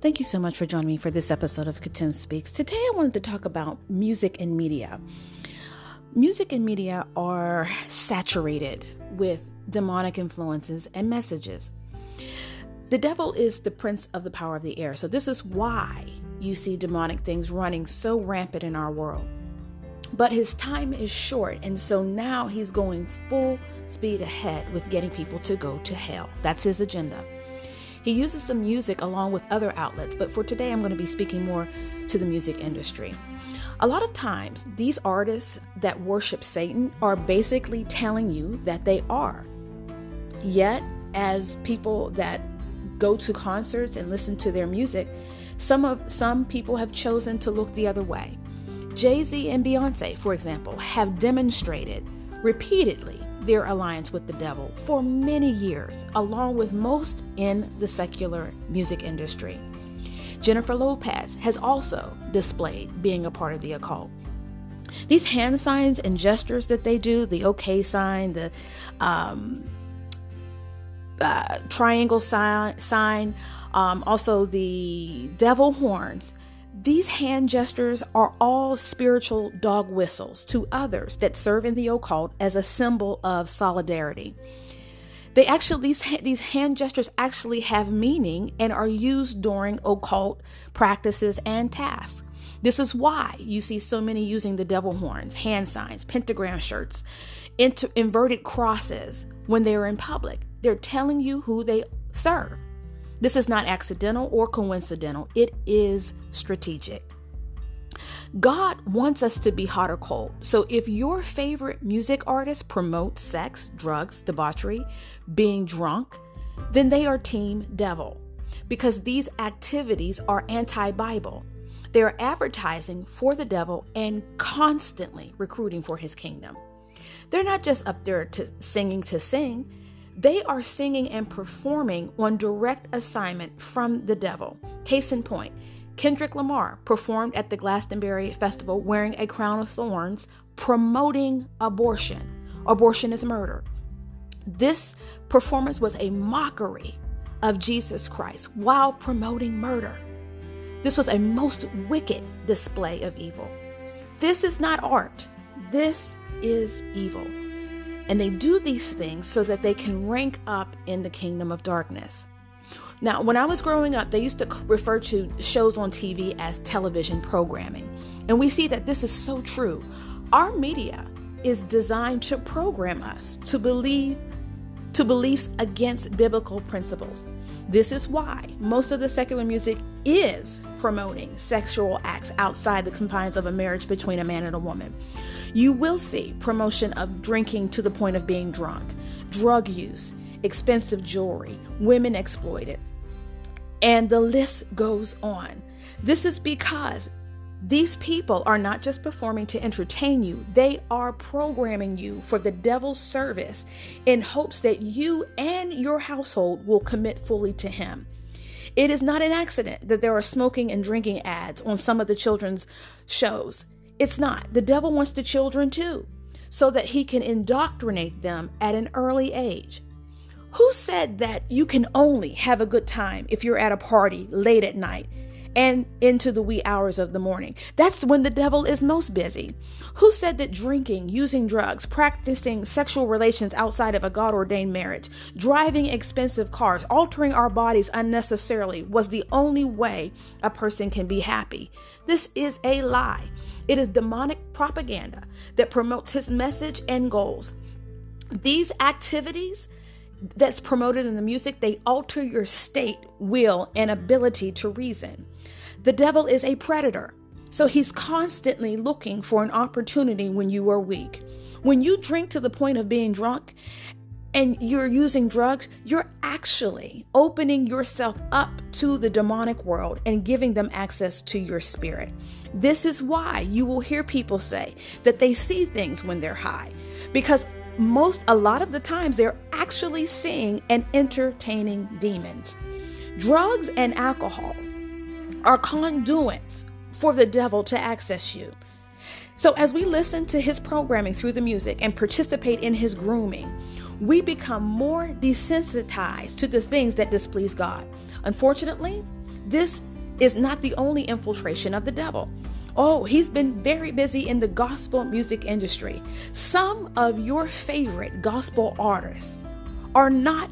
Thank you so much for joining me for this episode of Katim Speaks. Today I wanted to talk about music and media. Music and media are saturated with demonic influences and messages. The devil is the prince of the power of the air. So, this is why you see demonic things running so rampant in our world. But his time is short, and so now he's going full speed ahead with getting people to go to hell. That's his agenda. He uses the music along with other outlets, but for today, I'm going to be speaking more to the music industry. A lot of times, these artists that worship Satan are basically telling you that they are. Yet, as people that go to concerts and listen to their music, some of some people have chosen to look the other way. Jay-Z and Beyonce, for example, have demonstrated repeatedly their alliance with the devil for many years, along with most in the secular music industry. Jennifer Lopez has also displayed being a part of the occult. These hand signs and gestures that they do, the okay sign, the um, uh, triangle sign, sign um, also the devil horns, these hand gestures are all spiritual dog whistles to others that serve in the occult as a symbol of solidarity. They actually these these hand gestures actually have meaning and are used during occult practices and tasks. This is why you see so many using the devil horns, hand signs, pentagram shirts, inter- inverted crosses when they are in public. They're telling you who they serve. This is not accidental or coincidental, it is strategic. God wants us to be hot or cold. So if your favorite music artist promotes sex, drugs, debauchery, being drunk, then they are team devil because these activities are anti Bible. They are advertising for the devil and constantly recruiting for his kingdom. They're not just up there to singing to sing, they are singing and performing on direct assignment from the devil. Case in point, Kendrick Lamar performed at the Glastonbury Festival wearing a crown of thorns, promoting abortion. Abortion is murder. This performance was a mockery of Jesus Christ while promoting murder. This was a most wicked display of evil. This is not art, this is evil. And they do these things so that they can rank up in the kingdom of darkness. Now, when I was growing up, they used to refer to shows on TV as television programming. And we see that this is so true. Our media is designed to program us to believe to beliefs against biblical principles. This is why most of the secular music is promoting sexual acts outside the confines of a marriage between a man and a woman. You will see promotion of drinking to the point of being drunk, drug use, expensive jewelry, women exploited, and the list goes on. This is because these people are not just performing to entertain you, they are programming you for the devil's service in hopes that you and your household will commit fully to him. It is not an accident that there are smoking and drinking ads on some of the children's shows. It's not. The devil wants the children too, so that he can indoctrinate them at an early age. Who said that you can only have a good time if you're at a party late at night and into the wee hours of the morning? That's when the devil is most busy. Who said that drinking, using drugs, practicing sexual relations outside of a God ordained marriage, driving expensive cars, altering our bodies unnecessarily was the only way a person can be happy? This is a lie. It is demonic propaganda that promotes his message and goals. These activities that's promoted in the music, they alter your state, will, and ability to reason. The devil is a predator, so he's constantly looking for an opportunity when you are weak. When you drink to the point of being drunk and you're using drugs, you're actually opening yourself up to the demonic world and giving them access to your spirit. This is why you will hear people say that they see things when they're high because most a lot of the times they're actually seeing and entertaining demons. Drugs and alcohol are conduits for the devil to access you. So, as we listen to his programming through the music and participate in his grooming, we become more desensitized to the things that displease God. Unfortunately, this is not the only infiltration of the devil. Oh, he's been very busy in the gospel music industry. Some of your favorite gospel artists are not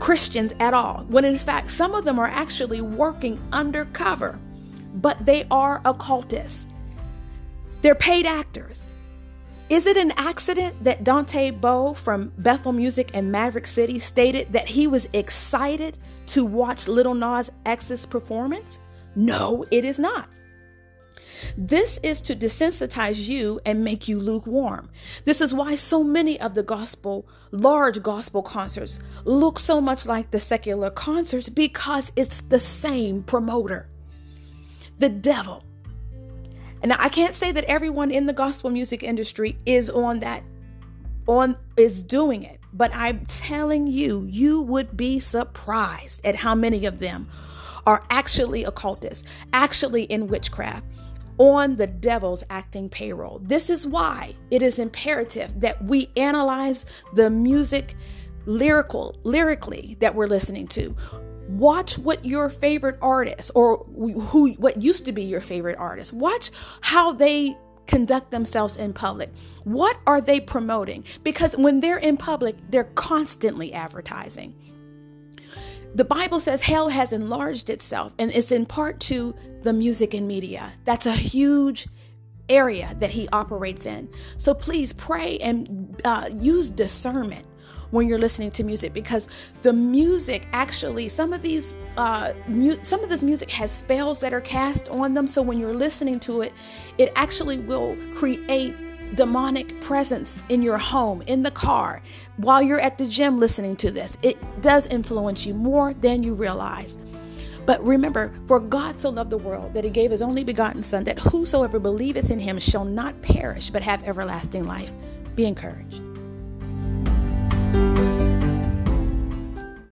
Christians at all, when in fact, some of them are actually working undercover, but they are occultists. They're paid actors. Is it an accident that Dante Bowe from Bethel Music and Maverick City stated that he was excited to watch Little Nas X's performance? No, it is not. This is to desensitize you and make you lukewarm. This is why so many of the gospel, large gospel concerts look so much like the secular concerts because it's the same promoter. The devil and I can't say that everyone in the gospel music industry is on that on is doing it, but I'm telling you, you would be surprised at how many of them are actually occultists, actually in witchcraft, on the devil's acting payroll. This is why it is imperative that we analyze the music lyrical lyrically that we're listening to. Watch what your favorite artist or who what used to be your favorite artist watch how they conduct themselves in public. What are they promoting? Because when they're in public they're constantly advertising the bible says hell has enlarged itself and it's in part to the music and media. That's a huge area that he operates in. So please pray and uh, use discernment when you're listening to music because the music actually some of these uh, mu- some of this music has spells that are cast on them. So when you're listening to it it actually will create demonic presence in your home in the car while you're at the gym listening to this it does influence you more than you realize but remember, for God so loved the world that he gave his only begotten Son, that whosoever believeth in him shall not perish, but have everlasting life. Be encouraged.